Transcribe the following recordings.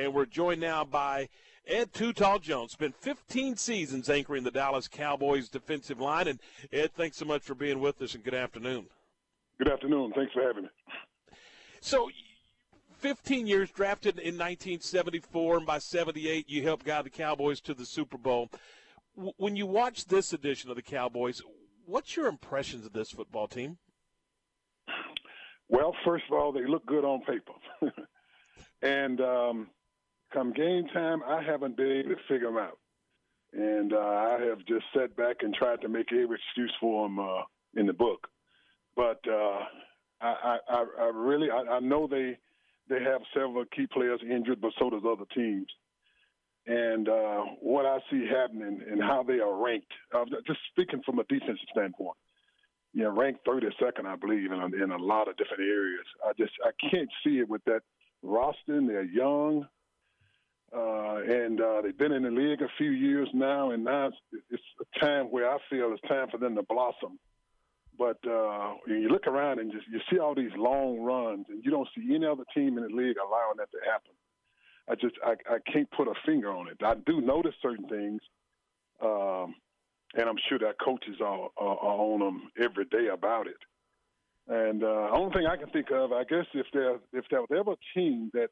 And we're joined now by Ed Too Tall Jones. Spent 15 seasons anchoring the Dallas Cowboys defensive line. And Ed, thanks so much for being with us and good afternoon. Good afternoon. Thanks for having me. So, 15 years drafted in 1974, and by 78, you helped guide the Cowboys to the Super Bowl. when you watch this edition of the Cowboys, what's your impressions of this football team? Well, first of all, they look good on paper. and um, come game time, I haven't been able to figure them out. And uh, I have just sat back and tried to make every excuse for them uh, in the book. But uh, I, I, I really, I, I know they they have several key players injured, but so does other teams. And uh, what I see happening and how they are ranked, uh, just speaking from a defensive standpoint, you know, ranked 32nd, I believe, in a, in a lot of different areas. I just I can't see it with that roster. They're young, uh, and uh, they've been in the league a few years now, and now it's, it's a time where I feel it's time for them to blossom. But uh, you look around and just you see all these long runs, and you don't see any other team in the league allowing that to happen. I just I, I can't put a finger on it. I do notice certain things, um, and I'm sure that coaches are, are, are on them every day about it. And uh, only thing I can think of, I guess, if there if there was ever a team that,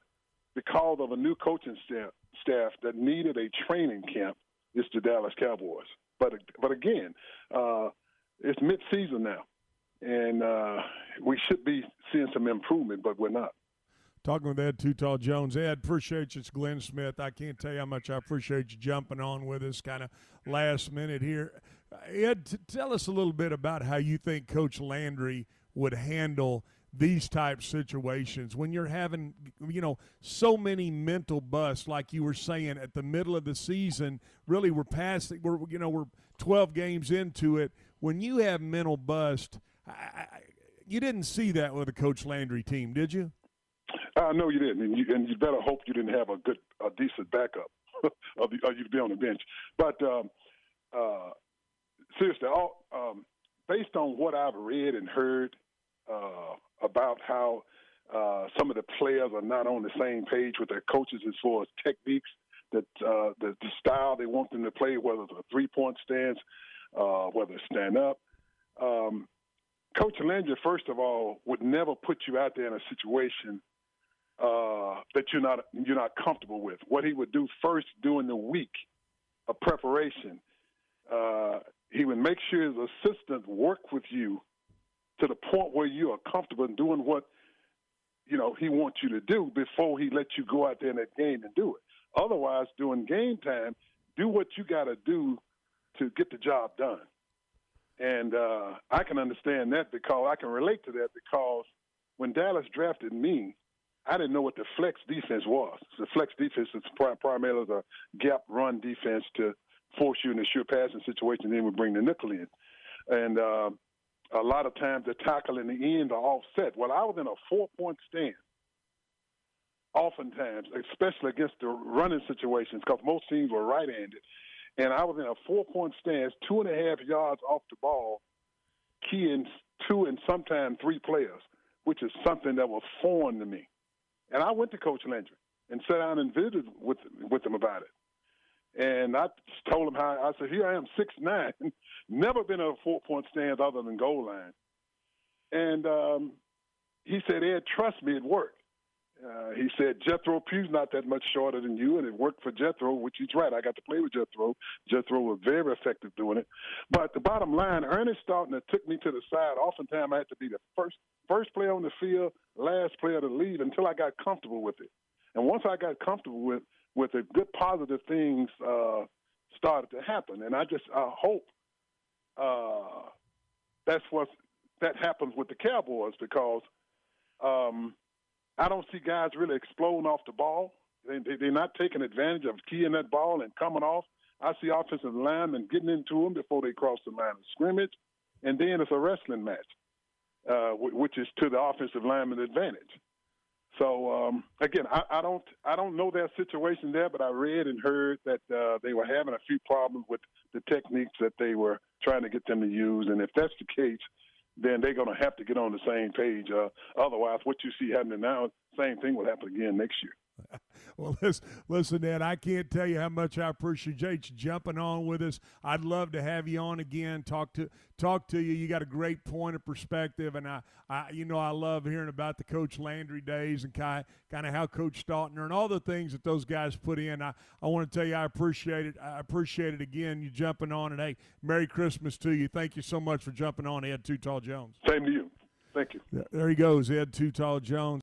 because of a new coaching staff, staff that needed a training camp, is the Dallas Cowboys. But but again, uh, it's mid-season now, and uh, we should be seeing some improvement, but we're not. Talking with Ed Too Tall Jones. Ed, appreciate you. It's Glenn Smith. I can't tell you how much I appreciate you jumping on with us kind of last minute here. Ed, t- tell us a little bit about how you think Coach Landry would handle these type situations when you're having you know so many mental busts like you were saying at the middle of the season really we're past we're you know we're 12 games into it when you have mental bust, I, I, you didn't see that with the Coach Landry team, did you? Uh, no, you didn't, and you, and you better hope you didn't have a good, a decent backup, Of you'd be on the bench. But um, uh, seriously, all, um, based on what I've read and heard uh, about how uh, some of the players are not on the same page with their coaches as far as techniques, that uh, the, the style they want them to play, whether it's a three-point stance, uh, whether it's stand up. Um, Coach Landry, first of all, would never put you out there in a situation uh, that you're not you're not comfortable with. What he would do first during the week of preparation, uh, he would make sure his assistant work with you to the point where you are comfortable in doing what you know he wants you to do before he lets you go out there in that game and do it. Otherwise, during game time, do what you got to do to get the job done. And uh, I can understand that because I can relate to that because when Dallas drafted me, I didn't know what the flex defense was. The flex defense is primarily the gap run defense to force you in a sure passing situation. Then we bring the nickel in, and uh, a lot of times the tackle in the end are offset. Well, I was in a four point stand. Oftentimes, especially against the running situations, because most teams were right-handed, and I was in a four point stance, two and a half yards off the ball, keying two and sometimes three players, which is something that was foreign to me. And I went to Coach Landry and sat down and visited with with him about it. And I told him how I said, "Here I am, six nine, never been a four point stance other than goal line." And um, he said, "Ed, trust me, it worked." Uh, he said Jethro Pugh's not that much shorter than you, and it worked for Jethro, which he's right. I got to play with Jethro. Jethro was very effective doing it. But the bottom line, Ernest Stautner took me to the side. Oftentimes, I had to be the first first player on the field, last player to leave until I got comfortable with it. And once I got comfortable with with it, good positive things uh, started to happen. And I just I hope uh, that's what that happens with the Cowboys because. Um, I don't see guys really exploding off the ball. They, they, they're not taking advantage of keying that ball and coming off. I see offensive linemen getting into them before they cross the line of scrimmage, and then it's a wrestling match, uh, which is to the offensive lineman advantage. So um, again, I, I, don't I don't know their situation there, but I read and heard that uh, they were having a few problems with the techniques that they were trying to get them to use, and if that's the case, then they're going to have to get on the same page. Uh, otherwise, what you see happening now, same thing will happen again next year. Well, listen, listen, Ed, I can't tell you how much I appreciate you jumping on with us. I'd love to have you on again, talk to talk to you. You got a great point of perspective, and I, I you know, I love hearing about the Coach Landry days and kind kind of how Coach Stautner and all the things that those guys put in. I, I want to tell you, I appreciate it. I appreciate it again. You jumping on, and hey, Merry Christmas to you. Thank you so much for jumping on, Ed Too Tall Jones. Same to you. Thank you. There he goes, Ed Too Tall Jones.